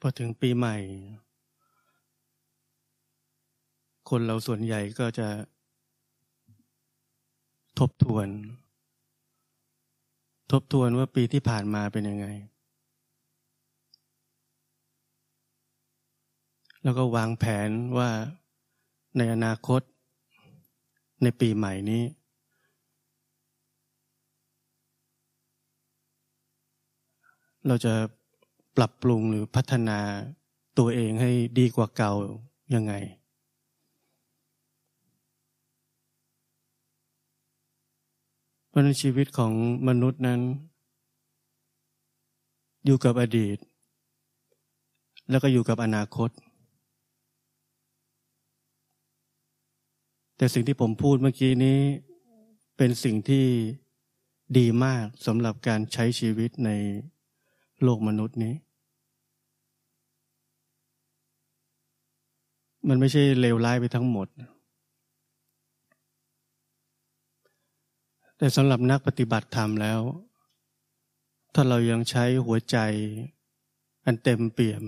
พอถึงปีใหม่ คนเราส่วนใหญ่ก็จะทบทวน ทบทวนว่าปีที่ผ่านมาเป็นยังไง แล้วก็วางแผนว่าในอนาคต ในปีใหม่นี้ เราจะ ปรับปรุงหรือพัฒนาตัวเองให้ดีกว่าเก่ายังไง เพราะในชีวิตของมนุษย์นั้น อยู่กับอดีต แล้วก็อยู่กับอนาคต แต่สิ่งที่ผมพูดเมื่อกี้นี้เป็นสิ่งที่ดีมากสำหรับการใช้ชีวิตในโลกมนุษย์นี้ มันไม่ใช่เลวร้ายไปทั้งหมด แต่สำหรับนักปฏิบัติธรรมแล้ว ถ้าเรายังใช้หัวใจ อันเต็มเปี่ยม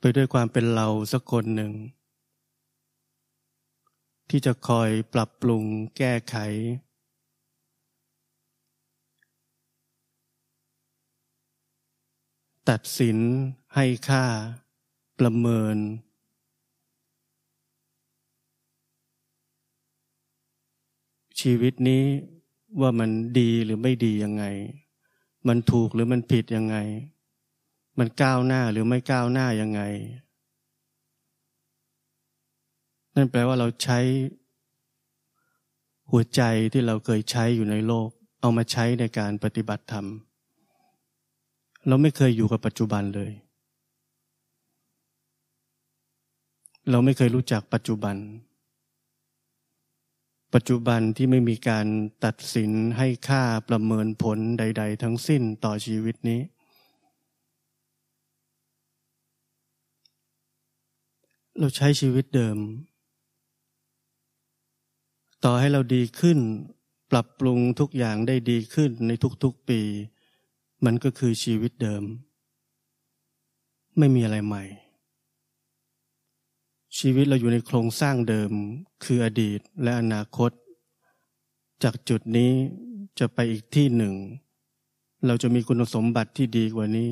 ไปด้วยความเป็นเราสักคนหนึ่ง ที่จะคอยปรับปรุงแก้ไขตัดสินให้ค่า ประเมิน ชีวิตนี้ว่ามันดีหรือไม่ดียังไง มันถูกหรือมันผิดยังไง มันก้าวหน้าหรือไม่ก้าวหน้ายังไง นั่นแปลว่าเราใช้ หัวใจที่เราเคยใช้อยู่ในโลก เอามาใช้ในการปฏิบัติธรรม เราไม่เคยอยู่กับปัจจุบันเลย เราไม่เคยรู้จักปัจจุบัน ปัจจุบันที่ไม่มีการตัดสินให้ค่าประเมินผลใด ๆ ทั้งสิ้นต่อชีวิตนี้ เราใช้ชีวิตเดิม ต่อให้เราดีขึ้น ปรับปรุงทุกอย่างได้ดีขึ้นในทุกๆปี มันก็คือชีวิตเดิม ไม่มีอะไรใหม่ ชีวิตเราอยู่ในโครงสร้างเดิมคืออดีตและอนาคต จากจุดนี้จะไปอีกที่หนึ่ง เราจะมีคุณสมบัติที่ดีกว่านี้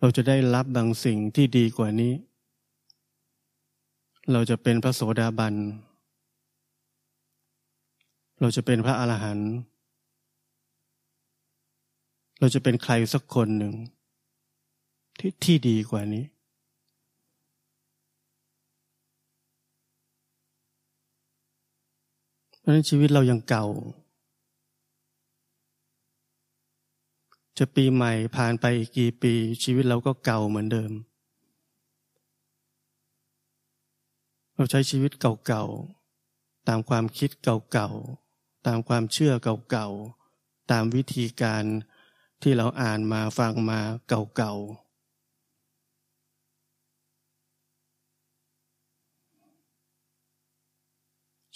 เราจะได้รับบางสิ่งที่ดีกว่านี้ เราจะเป็นพระโสดาบัน เราจะเป็นพระอรหันต์ เราจะเป็นใครสักคนหนึ่ง ที่ที่ดีกว่านี้ เพราะนั้นชีวิตเรายังเก่า จะปีใหม่ผ่านไปอีกกี่ปี ชีวิตเราก็เก่าเหมือนเดิม เราใช้ชีวิตเก่าๆ ตามความคิดเก่าๆ ตามความเชื่อเก่าๆ ตามวิธีการที่เราอ่านมาฟังมาเก่าๆ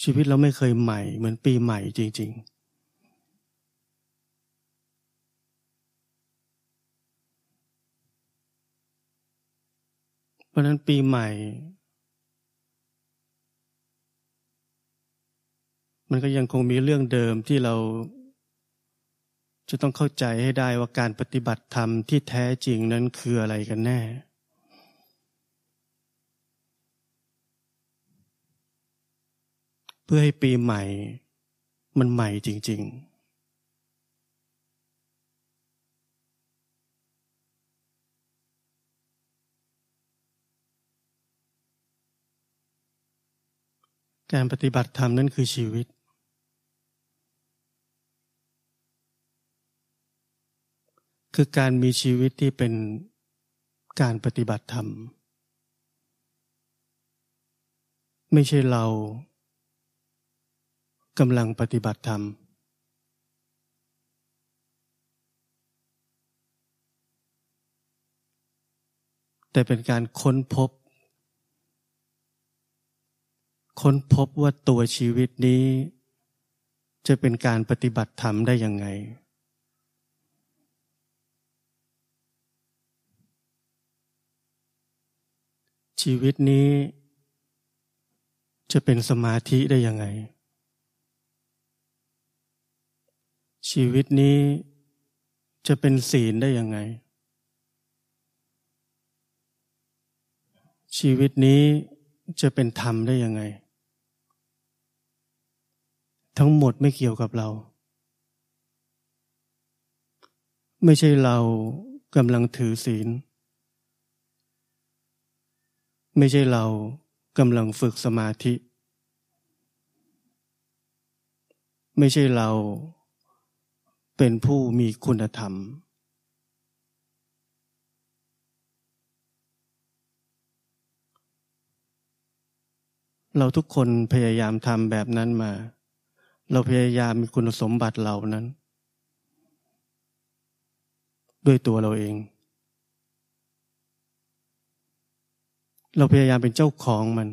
ชีวิตเราไม่เคยใหม่ เหมือนปีใหม่จริง ๆ เพราะนั้นปีใหม่ มันก็ยังคงมีเรื่องเดิมที่เราจะต้องเข้าใจให้ได้ว่าการปฏิบัติธรรมที่แท้จริงนั้นคืออะไรกันแน่ เพื่อให้ปีใหม่ มันใหม่จริง ๆการปฏิบัติธรรมนั่นคือชีวิต คือการมีชีวิตที่เป็นการปฏิบัติธรรม ไม่ใช่เรา กำลังปฏิบัติธรรม แต่เป็นการค้นพบ ค้นพบว่าตัวชีวิตนี้ จะเป็นการปฏิบัติธรรมได้ยังไง ชีวิตนี้ จะเป็นสมาธิได้ยังไง ชีวิตนี้จะเป็นศีลได้ยังไง ชีวิตนี้จะเป็นธรรมได้ยังไง ทั้งหมดไม่เกี่ยวกับเรา ไม่ใช่เรากำลังถือศีล ไม่ใช่เรากำลังฝึกสมาธิ ไม่ใช่เรา เป็นผู้มีคุณธรรม เราทุกคนพยายามทำแบบนั้นมา เราพยายามมีคุณสมบัติเหล่านั้น ด้วยตัวเราเอง เราพยายามเป็นเจ้าของมัน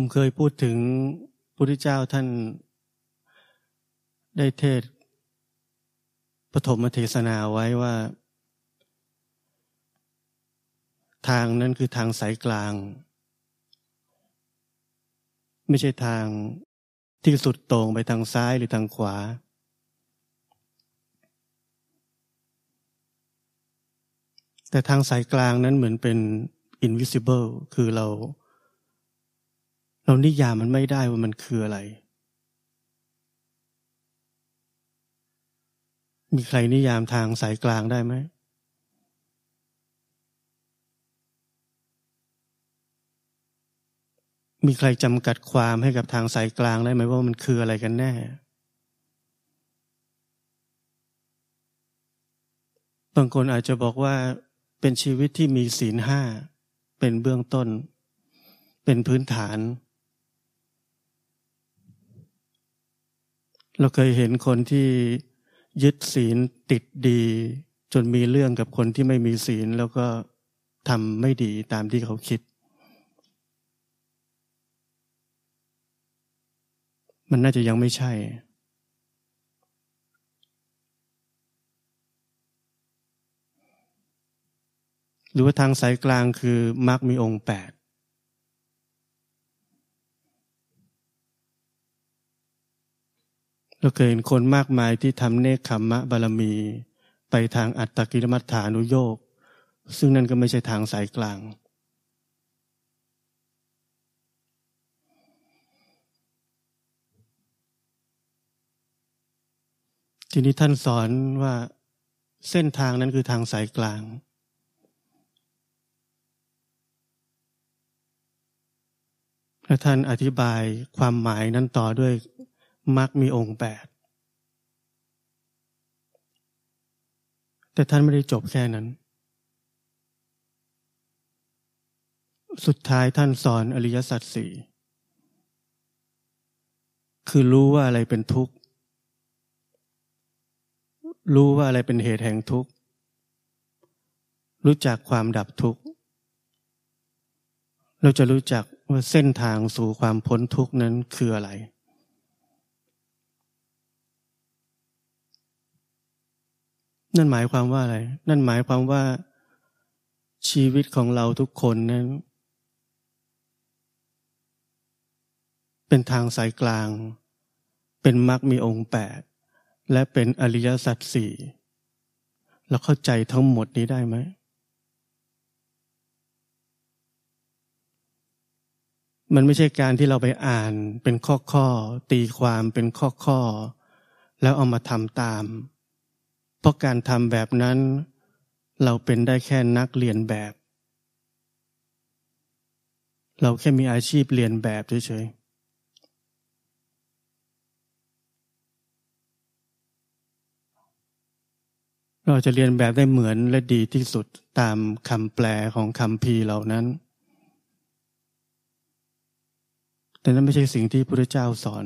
ผมเคยพูดถึงพระพุทธเจ้าท่านได้เทศปฐมเทศนาไว้ว่า ทางนั้นคือทางสายกลาง ไม่ใช่ทางที่สุดตรงไปทางซ้ายหรือทางขวา แต่ทางสายกลางนั้นเหมือนเป็น invisible คือเรา เรานิยามมันไม่ได้ว่ามันคืออะไร มีใครนิยามทางสายกลางได้ไหมมีใครจำกัดความให้กับทางสายกลางได้ไหมว่ามันคืออะไรกันแน่ บางคนอาจจะบอกว่าเป็นชีวิตที่มีศีลห้า เป็นเบื้องต้น เป็นพื้นฐาน เราเคยเห็นคนที่ยึดศีลติดดี จนมีเรื่องกับคนที่ไม่มีศีลแล้วก็ทำไม่ดีตามที่เขาคิด มันน่าจะยังไม่ใช่ หรือว่าทางสายกลางคือมรรคมีองค์แปด เราเคยเห็นคนมากมายที่ทำเนคขมมะบารมี ไปทางอัตตกิลมัฏฐานุโยกซึ่งนั่นก็ไม่ใช่ทางสายกลาง ทีนี้ท่านสอนว่าเส้นทางนั้นคือทางสายกลาง และท่านอธิบายความหมายนั้นต่อด้วย มรรคมีองค์แปดแต่ท่านไม่ได้จบแค่นั้น สุดท้ายท่านสอนอริยสัจสี่คือรู้ว่าอะไรเป็นทุกข์ รู้ว่าอะไรเป็นเหตุแห่งทุกข์ รู้จักความดับทุกข์ เราจะรู้จักว่าเส้นทางสู่ความพ้นทุกข์นั้นคืออะไร นั่นหมายความว่าอะไร นั่นหมายความว่าชีวิตของเราทุกคนนั้น เป็นทางสายกลาง เป็นมรรคมีองค์แปดและเป็นอริยสัจสี่เราเข้าใจทั้งหมดนี้ได้ไหมมันไม่ใช่การที่เราไปอ่านเป็นข้อข้อตีความเป็นข้อข้อ แล้วเอามาทำตาม ราะการทำแบบนั้น เราเป็นได้แค่นักเรียนแบบ เราแค่มีอาชีพเรียนแบบเฉยเราจะเรียนแบบได้เหมือนและดีที่สุดตามคำแปลของคำพีเหล่านั้น แต่นั้นไม่ใช่สิ่งที่พระเจ้าสอน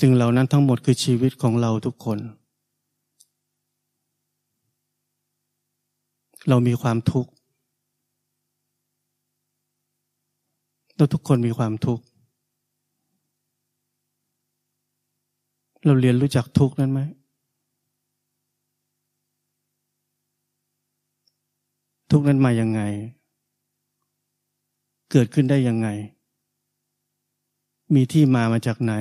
สิ่งเหล่านั้นทั้งหมดคือชีวิตของเราทุกคน เรามีความทุกข์เราทุกคนมีความทุกข์ เราเรียนรู้จักทุกข์นั้นไหม ทุกข์นั้นมายังไง เกิดขึ้นได้ยังไง มีที่มามาจากไหน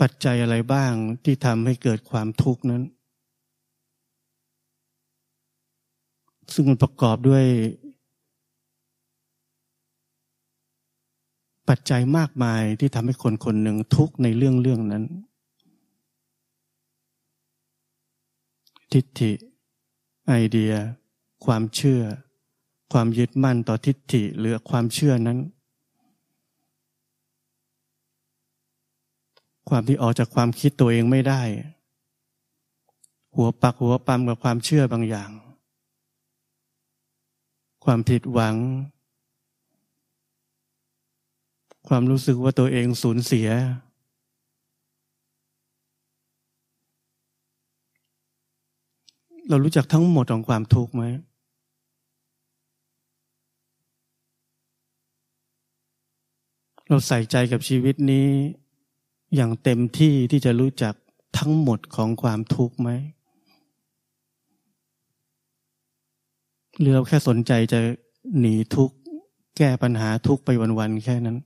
ปัจจัยอะไรบ้างที่ทำให้เกิดความทุกข์นั้น ซึ่งมันประกอบด้วย ปัจจัยมากมายที่ทำให้คนคนหนึ่งทุกข์ในเรื่องเรื่องนั้น ทิฏฐิ ไอเดีย ความเชื่อ ความยึดมั่นต่อทิฏฐิหรือความเชื่อนั้น ความที่ออกจากความคิดตัวเองไม่ได้ หัวปักหัวปั๊มกับความเชื่อบางอย่าง ความผิดหวัง ความรู้สึกว่าตัวเองสูญเสีย เรารู้จักทั้งหมดของความทุกข์ไหมเราใส่ใจกับชีวิตนี้ อย่างเต็มที่ที่จะรู้จักทั้งหมดของความทุกข์ไหมหรือเราแค่สนใจจะหนีทุกข์แก้ปัญหาทุกข์ไปวันๆแค่นั้น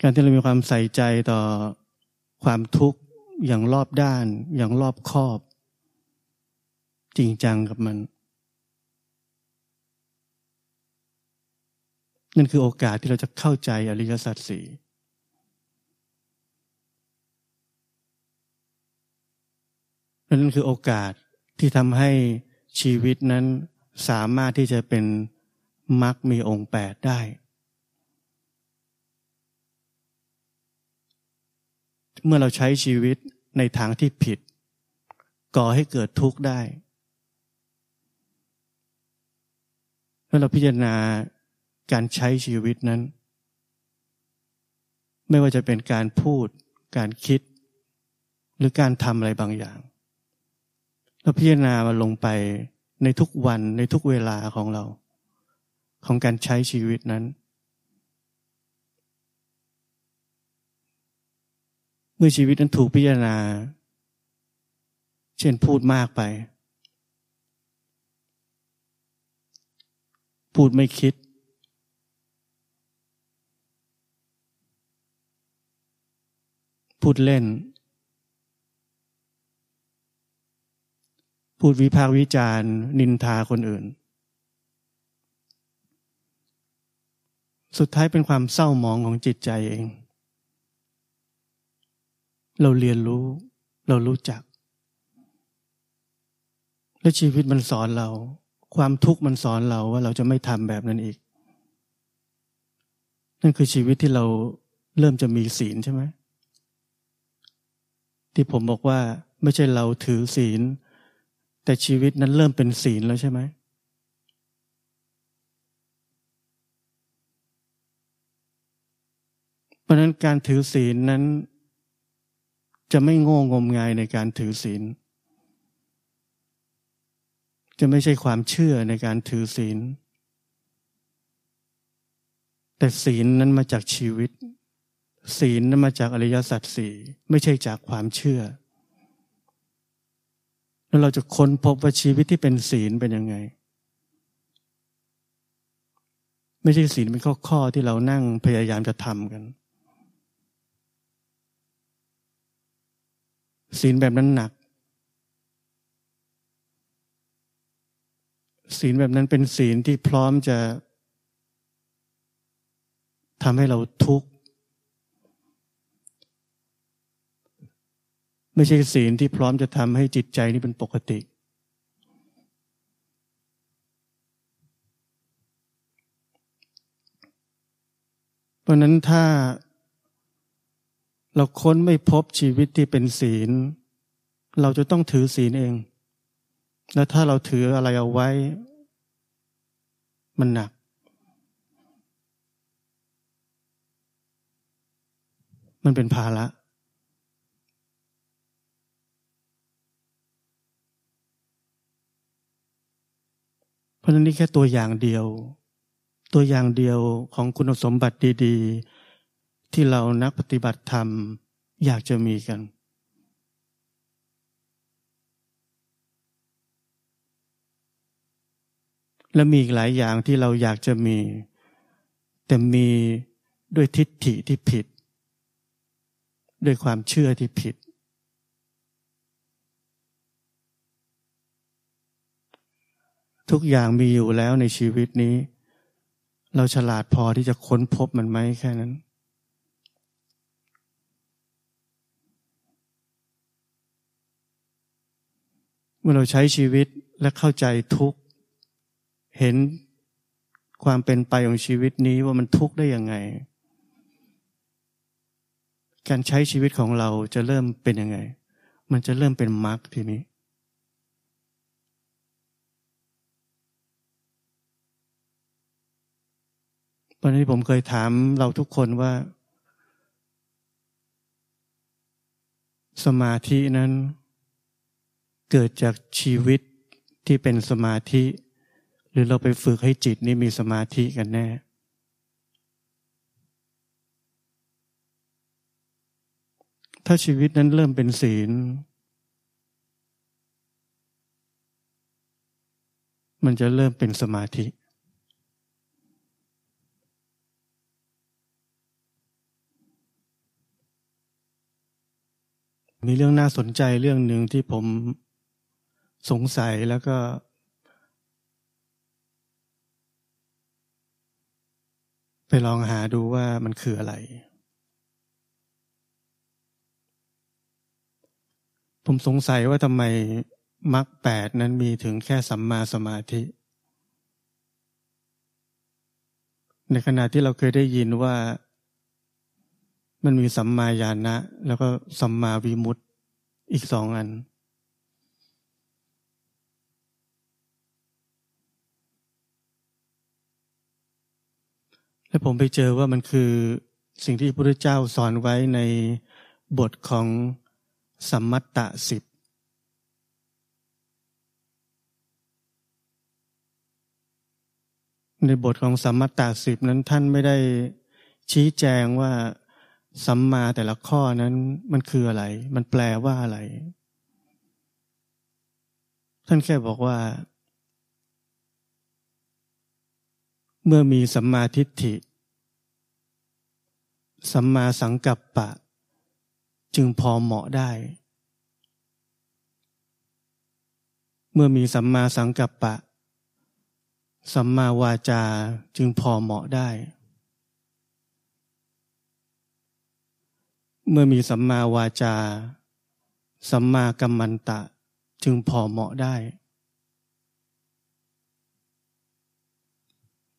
การที่เรามีความใส่ใจต่อความทุกข์อย่างรอบด้าน อย่างรอบคอบ จริงจังกับมัน นั่นคือโอกาสที่เราจะเข้าใจอริยสัจสี่นั่นคือโอกาสที่ทำให้ชีวิตนั้นสามารถที่จะเป็นมรรคมีองค์แปดได้ เมื่อเราใช้ชีวิตในทางที่ผิด ก่อให้เกิดทุกข์ได้ เมื่อเราพิจารณา การใช้ชีวิตนั้น ไม่ว่าจะเป็นการพูด การคิด หรือการทำอะไรบางอย่างเราพิจารณามาลงไปในทุกวันในทุกเวลาของเรา ของการใช้ชีวิตนั้น เมื่อชีวิตนั้นถูกพิจารณา เช่นพูดมากไป พูดไม่คิด พูดเล่น พูดวิพากษ์วิจารณ์ นินทาคนอื่น สุดท้ายเป็นความเศร้าหมองของจิตใจเอง เราเรียนรู้ เรารู้จัก และชีวิตมันสอนเรา ความทุกข์มันสอนเราว่าเราจะไม่ทำแบบนั้นอีก นั่นคือชีวิตที่เราเริ่มจะมีศีลใช่ไหม ที่ผมบอกว่าไม่ใช่เราถือศีล แต่ชีวิตนั้นเริ่มเป็นศีลแล้วใช่ไหมเพราะนั้นการถือศีลนั้น จะไม่โง่งมงายในการถือศีล จะไม่ใช่ความเชื่อในการถือศีล แต่ศีลนั้นมาจากชีวิต ศีลนั้นมาจากอริยสัจสี่ไม่ใช่จากความเชื่อ แล้วเราจะค้นพบว่าชีวิตที่เป็นศีลเป็นยังไง ไม่ใช่ศีลเป็นข้อข้อที่เรานั่งพยายามจะทำกัน ศีลแบบนั้นหนัก ศีลแบบนั้นเป็นศีลที่พร้อมจะทำให้เราทุกข์ ไม่ใช่ศีลที่พร้อมจะทำให้จิตใจนี้เป็นปกติ เพราะนั้นถ้าเราค้นไม่พบชีวิตที่เป็นศีล เราจะต้องถือศีลเอง แล้วถ้าเราถืออะไรเอาไว้ มันหนักมันเป็นภาระ ราะนั้นนี่แค่ตัวอย่างเดียว ตัวอย่างเดียวของคุณสมบัติดีๆ ที่เรานักปฏิบัติธรรมอยากจะมีกัน และมีอีกหลายอย่างที่เราอยากจะมี แต่มีด้วยทิฏฐิที่ผิด ด้วยความเชื่อที่ผิด ทุกอย่างมีอยู่แล้วในชีวิตนี้ เราฉลาดพอที่จะค้นพบมันไหมแค่นั้น เมื่อเราใช้ชีวิตและเข้าใจทุกเห็นความเป็นไปของชีวิตนี้ว่ามันทุกข์ได้ยังไง การใช้ชีวิตของเราจะเริ่มเป็นยังไง มันจะเริ่มเป็นมรรคทีนี้ ตอนนี้ผมเคยถามเราทุกคนว่า สมาธินั้น เกิดจากชีวิตที่เป็นสมาธิ หรือเราไปฝึกให้จิตนี้มีสมาธิกันแน่ ถ้าชีวิตนั้นเริ่มเป็นศีล มันจะเริ่มเป็นสมาธิ มีเรื่องน่าสนใจเรื่องหนึ่งที่ผมสงสัยแล้วก็ ไปลองหาดูว่ามันคืออะไร ผมสงสัยว่าทำไมมรรคแปดนั้นมีถึงแค่สัมมาสมาธิ ในขณะที่เราเคยได้ยินว่า มันมีสัมมาญาณะแล้วก็สัมมาวิมุตติอีกสองอัน และผมไปเจอว่ามันคือสิ่งที่พระพุทธเจ้าสอนไว้ในบทของสัมมัตตสิบในบทของสัมมัตตสิบนั้นท่านไม่ได้ชี้แจงว่า สัมมาแต่ละข้อนั้นมันคืออะไร มันแปลว่าอะไร ท่านแค่บอกว่า เมื่อมีสัมมาทิฏฐิ สัมมาสังกัปปะ จึงพอเหมาะได้ เมื่อมีสัมมาสังกัปปะ สัมมาวาจาจึงพอเหมาะได้ เมื่อมีสัมมาวาจา สัมมากัมมันตะ จึงพอเหมาะได้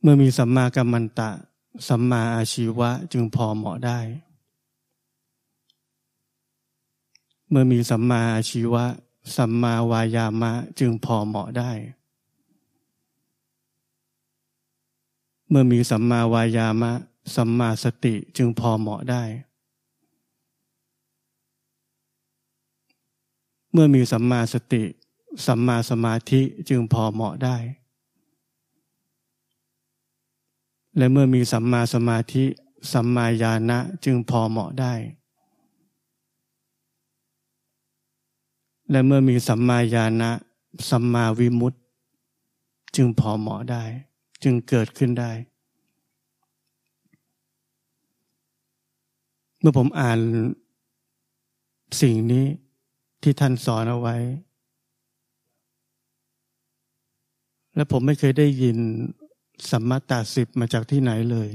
เมื่อมีสัมมากัมมันตะ สัมมาอาชีวะจึงพอเหมาะได้ เมื่อมีสัมมาอาชีวะ สัมมาวายามะจึงพอเหมาะได้ เมื่อมีสัมมาวายามะ สัมมาสติจึงพอเหมาะได้ เมื่อมีสัมมาสติ สัมมาสมาธิจึงพอเหมาะได้ และเมื่อมีสัมมาสมาธิ สัมมาญาณะจึงพอเหมาะได้ และเมื่อมีสัมมาญาณะ สัมมาวิมุตติ จึงพอเหมาะได้ จึงเกิดขึ้นได้ เมื่อผมอ่านสิ่งนี้ ที่ท่านสอนเอาไว้ และผมไม่เคยได้ยินสัมมาตาสิบมาจากที่ไหนเลย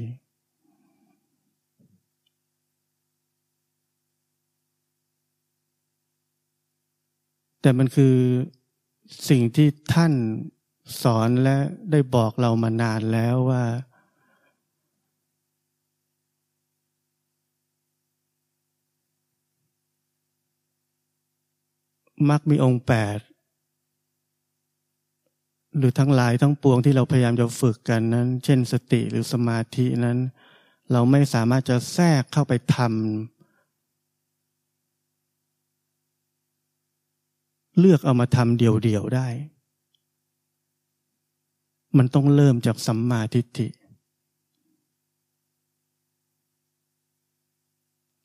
แต่มันคือสิ่งที่ท่านสอนและได้บอกเรามานานแล้วว่า มักมีองค์แปดหรือทั้งหลายทั้งปวงที่เราพยายามจะฝึกกันนั้น เช่นสติหรือสมาธินั้น เราไม่สามารถจะแทรกเข้าไปทำเลือกเอามาทำเดี่ยวๆได้ มันต้องเริ่มจากสัมมาทิฏฐิ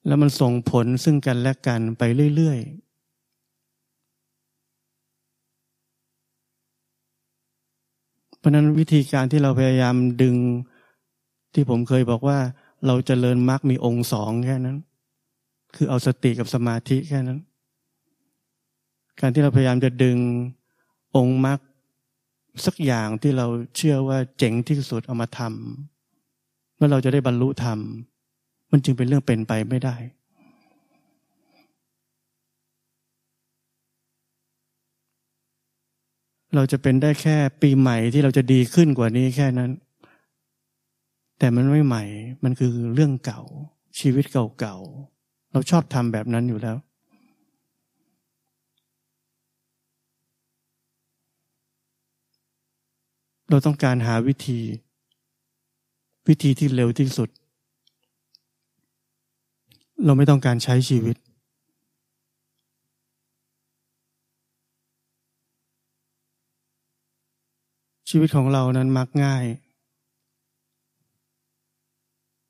แล้วมันส่งผลซึ่งกันและกันไปเรื่อยๆ เพราะนั้นวิธีการที่เราพยายามดึงที่ผมเคยบอกว่า เราจเจริญมรรคมีองค์สองแค่นั้น คือเอาสติกับสมาธิแค่นั้น การที่เราพยายามจะดึงองค์มรรคสักอย่างที่เราเชื่อว่าเจ๋งที่สุดเอามาทำเมื่อเราจะได้บรรลุธรรม มันจึงเป็นเรื่องเป็นไปไม่ได้ เราจะเป็นได้แค่ปีใหม่ที่เราจะดีขึ้นกว่านี้แค่นั้น แต่มันไม่ใหม่ มันคือเรื่องเก่า ชีวิตเก่าๆ เราชอบทำแบบนั้นอยู่แล้ว เราต้องการหาวิธี วิธีที่เร็วที่สุด เราไม่ต้องการใช้ชีวิต ชีวิตของเรานั้นมักง่าย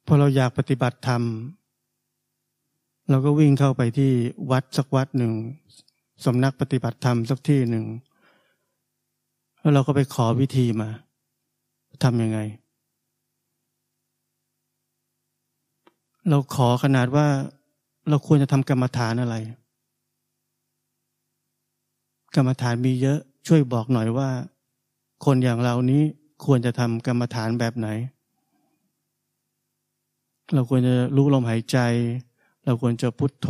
พอเราอยากปฏิบัติธรรม เราก็วิ่งเข้าไปที่วัดสักวัดหนึ่งสำนักปฏิบัติธรรมสักที่หนึ่ง แล้วเราก็ไปขอวิธีมาทำยังไง เราขอขนาดว่าเราควรจะทำกรรมฐานอะไร กรรมฐานมีเยอะช่วยบอกหน่อยว่า คนอย่างเรานี้ควรจะทำกรรมฐานแบบไหน เราควรจะรู้ลมหายใจ เราควรจะพุทโธ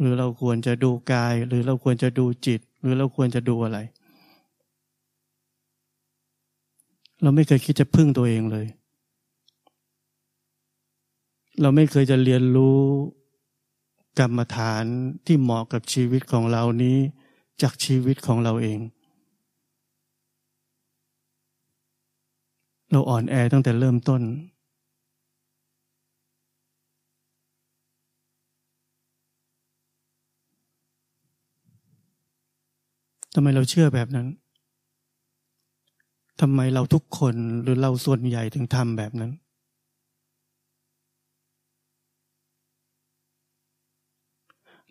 หรือเราควรจะดูกาย หรือเราควรจะดูจิต หรือเราควรจะดูอะไร เราไม่เคยคิดจะพึ่งตัวเองเลย เราไม่เคยจะเรียนรู้กรรมฐานที่เหมาะกับชีวิตของเรานี้จากชีวิตของเราเอง เราอ่อนแอตั้งแต่เริ่มต้น ทำไมเราเชื่อแบบนั้น ทำไมเราทุกคนหรือเราส่วนใหญ่ถึงทำแบบนั้น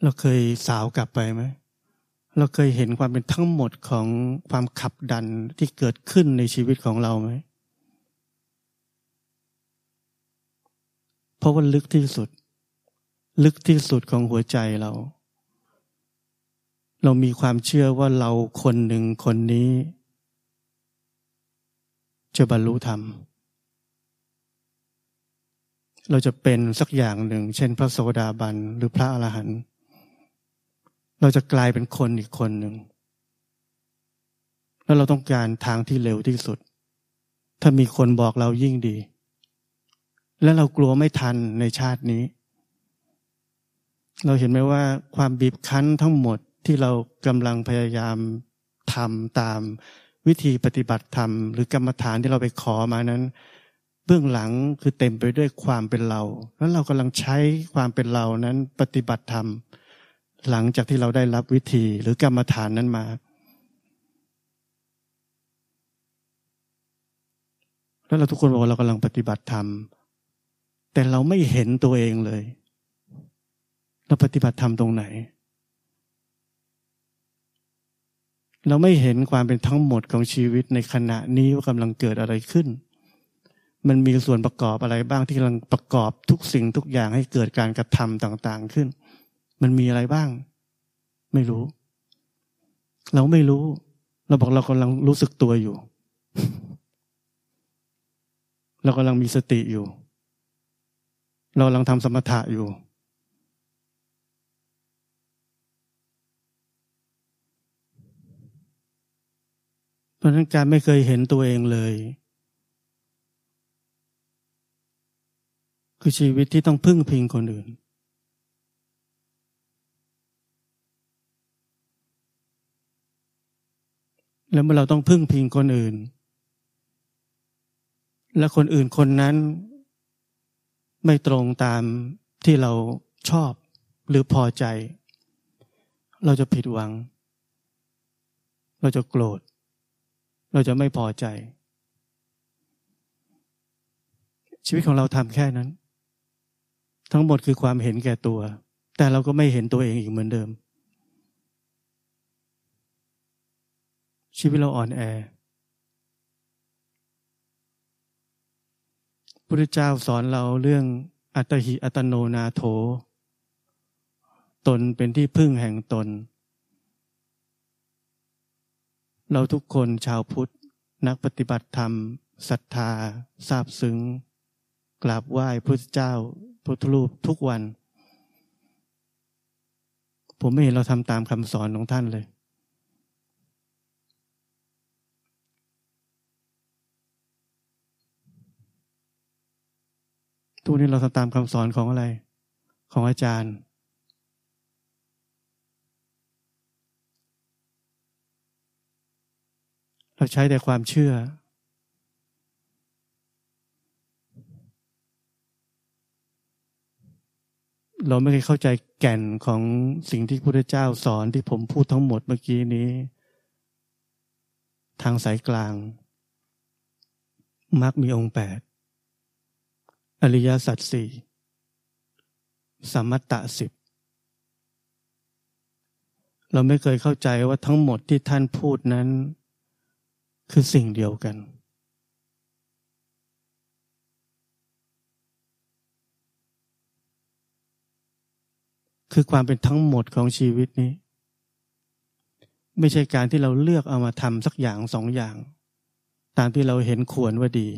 เราเคยสาวกลับไปไหม เราเคยเห็นความเป็นทั้งหมดของความขับดันที่เกิดขึ้นในชีวิตของเราไหม เพราะว่าลึกที่สุด ลึกที่สุดของหัวใจเรา เรามีความเชื่อว่าเราคนหนึ่งคนนี้ จะบรรลุธรรม เราจะเป็นสักอย่างหนึ่ง เช่น พระโสดาบันหรือพระอรหันต์เราจะกลายเป็นคนอีกคนหนึ่ง แล้วเราต้องการทางที่เร็วที่สุด ถ้ามีคนบอกเรายิ่งดี และเรากลัวไม่ทันในชาตินี้ เราเห็นไหมว่าความบีบคั้นทั้งหมดที่เรากำลังพยายามทำตามวิธีปฏิบัติธรรม หรือกรรมฐานที่เราไปขอมานั้น เบื้องหลังคือเต็มไปด้วยความเป็นเรา แล้วเรากำลังใช้ความเป็นเรานั้นปฏิบัติธรรม หลังจากที่เราได้รับวิธีหรือกรรมฐานนั้นมา แล้วเราทุกคนบอกว่าเรากำลังปฏิบัติธรรม แต่เราไม่เห็นตัวเองเลยเราปฏิบัติธรรมตรงไหน เราไม่เห็นความเป็นทั้งหมดของชีวิตในขณะนี้ว่ากำลังเกิดอะไรขึ้น มันมีส่วนประกอบอะไรบ้างที่กำลังประกอบทุกสิ่งทุกอย่างให้เกิดการกระทำต่างๆขึ้น มันมีอะไรบ้าง ไม่รู้ เราไม่รู้ เราบอกเรากำลังรู้สึกตัวอยู่ เรากำลังมีสติอยู่ เรากำลังทำสมถะอยู่ เพราะนั้นการไม่เคยเห็นตัวเองเลย คือชีวิตที่ต้องพึ่งพิงคนอื่น แล้วเมื่อเราต้องพึ่งพิงคนอื่น และคนอื่นคนนั้น ไม่ตรงตามที่เราชอบหรือพอใจ เราจะผิดหวัง เราจะโกรธ เราจะไม่พอใจ ชีวิตของเราทำแค่นั้น ทั้งหมดคือความเห็นแก่ตัว แต่เราก็ไม่เห็นตัวเองอีกเหมือนเดิม ชีวิตเราอ่อนแอ พุทธเจ้าสอนเราเรื่องอัตหิอัตโนนาโถ ตนเป็นที่พึ่งแห่งตน เราทุกคนชาวพุทธ นักปฏิบัติธรรมศรัทธาทราบซึ้ง กราบไหว้พระเจ้าพุทธรูปทุกวัน ผมไม่เห็นเราทำตามคำสอนของท่านเลย ทุกนี้เราทำตามคำสอนของอะไร ของอาจารย์ เราใช้แต่ความเชื่อ เราไม่เคยเข้าใจแก่นของสิ่งที่พระพุทธเจ้าสอนที่ผมพูดทั้งหมดเมื่อกี้นี้ ทางสายกลางมักมีองค์แปด อริยสัจสี่สมัตตะสิบเราไม่เคยเข้าใจว่าทั้งหมดที่ท่านพูดนั้น คือสิ่งเดียวกัน คือความเป็นทั้งหมดของชีวิตนี้ ไม่ใช่การที่เราเลือกเอามาทำสักอย่างสองอย่าง ตามที่เราเห็นควรว่าดี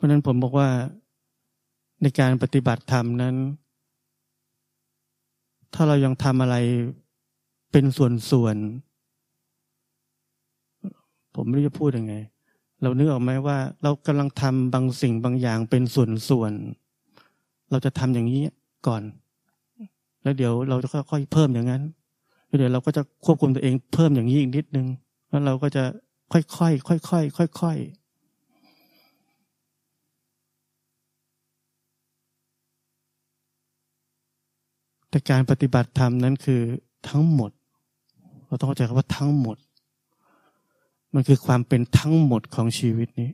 เพราะนั้นผมบอกว่าในการปฏิบัติธรรมนั้น ถ้าเรายังทำอะไรเป็นส่วนๆ ผมไม่รู้จะพูดยังไง เรานึกออกไหมว่า เรากำลังทำบางสิ่งบางอย่างเป็นส่วนๆ เราจะทำอย่างนี้ก่อน แล้วเดี๋ยวเราจะค่อยๆเพิ่มอย่างนั้นแล้วเดี๋ยวเราก็จะควบคุมตัวเองเพิ่มอย่างนี้อีกนิดนึง แล้วเราก็จะค่อยๆค่อยๆค่อยๆ แต่การปฏิบัติธรรมนั้นคือทั้งหมด เราต้องเข้าใจคำว่าทั้งหมด มันคือความเป็นทั้งหมดของชีวิตนี้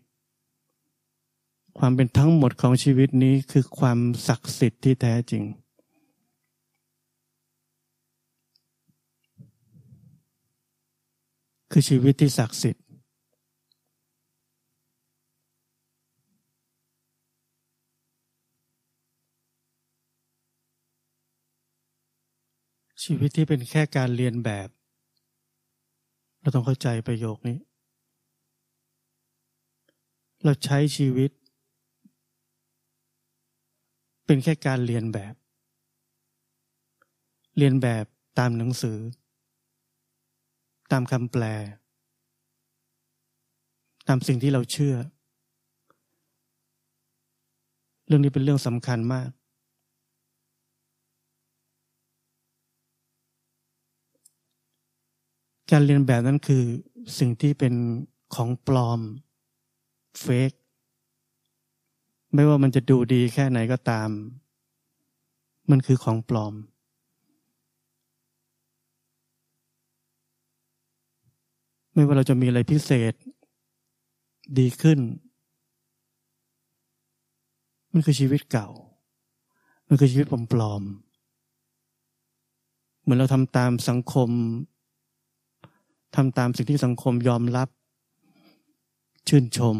ความเป็นทั้งหมดของชีวิตนี้คือความศักดิ์สิทธิ์ที่แท้จริงคือชีวิตที่ศักดิ์สิทธิ์ ชีวิตที่เป็นแค่การเรียนแบบ เราต้องเข้าใจประโยคนี้ เราใช้ชีวิต เป็นแค่การเรียนแบบ เรียนแบบตามหนังสือ ตามคำแปล ตามสิ่งที่เราเชื่อ เรื่องนี้เป็นเรื่องสำคัญมาก การเรียนแบบนั้นคือสิ่งที่เป็นของปลอมเฟกไม่ว่ามันจะดูดีแค่ไหนก็ตาม มันคือของปลอม ไม่ว่าเราจะมีอะไรพิเศษ ดีขึ้น มันคือชีวิตเก่า มันคือชีวิตปลอมๆเหมือนเราทำตามสังคม ทำตามสิ่งที่สังคมยอมรับ ชื่นชม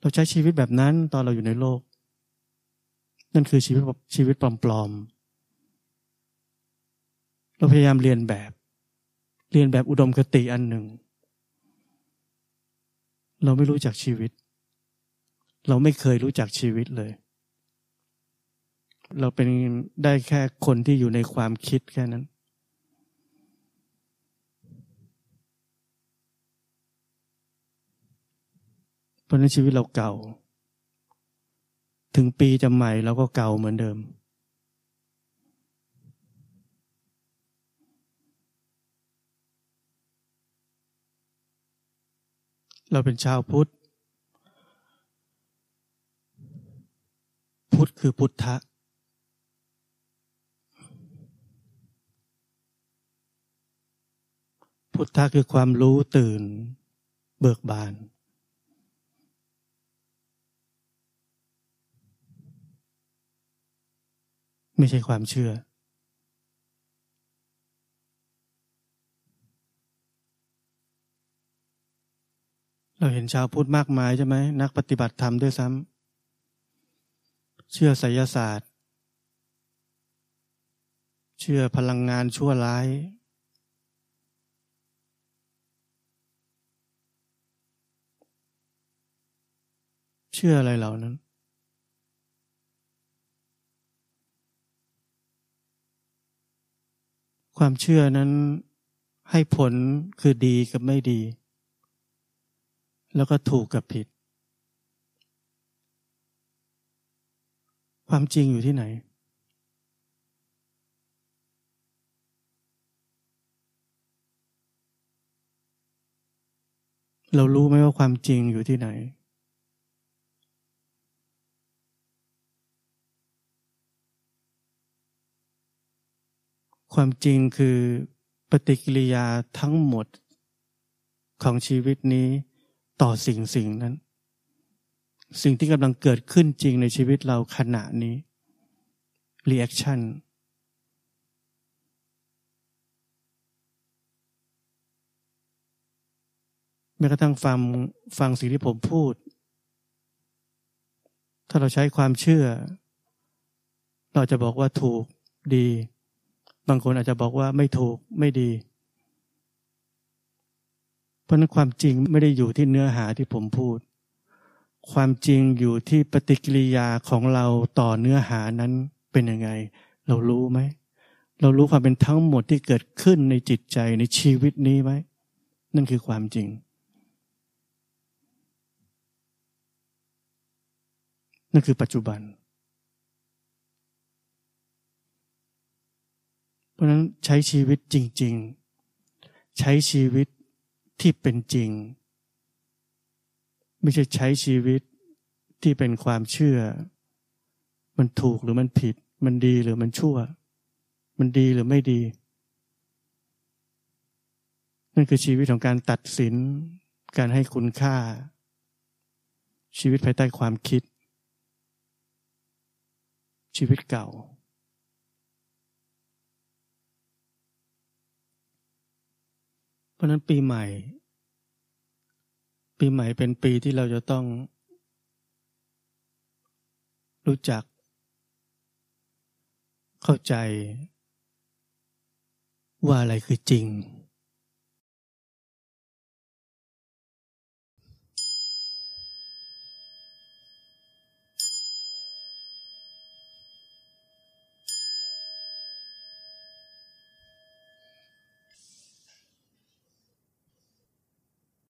เราใช้ชีวิตแบบนั้นตอนเราอยู่ในโลก นั่นคือชีวิตชีวิตปลอมๆ เราพยายามเรียนแบบ เรียนแบบอุดมคติอันหนึ่ง เราไม่รู้จักชีวิต เราไม่เคยรู้จักชีวิตเลยเราเป็นได้แค่คนที่อยู่ในความคิดแค่นั้น เพราะนั้นชีวิตเราเก่า ถึงปีจะใหม่เราก็เก่าเหมือนเดิม เราเป็นชาวพุทธคือพุทธะพุทธะคือความรู้ตื่น เบิกบาน ไม่ใช่ความเชื่อ เราเห็นชาวพุทธมากมายใช่ไหมนักปฏิบัติธรรมด้วยซ้ำเชื่อไสยศาสตร์ เชื่อพลังงานชั่วร้าย เชื่ออะไรเหล่านั้น ความเชื่อนั้นให้ผลคือดีกับไม่ดี แล้วก็ถูกกับผิด ความจริงอยู่ที่ไหน เรารู้ไหมว่าความจริงอยู่ที่ไหน ความจริงคือปฏิกิริยาทั้งหมดของชีวิตนี้ต่อสิ่งสิ่งนั้น สิ่งที่กำลังเกิดขึ้นจริงในชีวิตเราขณะนี้ reaction แม้กระทั่งฟังฟังสิ่งที่ผมพูด ถ้าเราใช้ความเชื่อ เราจะบอกว่าถูกดี บางคนอาจจะบอกว่าไม่ถูกไม่ดี เพราะนั้นความจริงไม่ได้อยู่ที่เนื้อหาที่ผมพูด ความจริงอยู่ที่ปฏิกิริยาของเราต่อเนื้อหานั้นเป็นยังไง เรารู้ไหม เรารู้ความเป็นทั้งหมดที่เกิดขึ้นในจิตใจในชีวิตนี้ไหม นั่นคือความจริง นั่นคือปัจจุบัน ราะนั้นใช้ชีวิตจริง ๆ ใช้ชีวิตที่เป็นจริง ไม่ใช่ใช้ชีวิตที่เป็นความเชื่อ มันถูกหรือมันผิด มันดีหรือมันชั่ว มันดีหรือไม่ดี นั่นคือชีวิตของการตัดสิน การให้คุณค่า ชีวิตภายใต้ความคิด ชีวิตเก่า ราะนั้นปีใหม่ ปีใหม่เป็นปีที่เราจะต้อง รู้จัก เข้าใจ ว่าอะไรคือจริง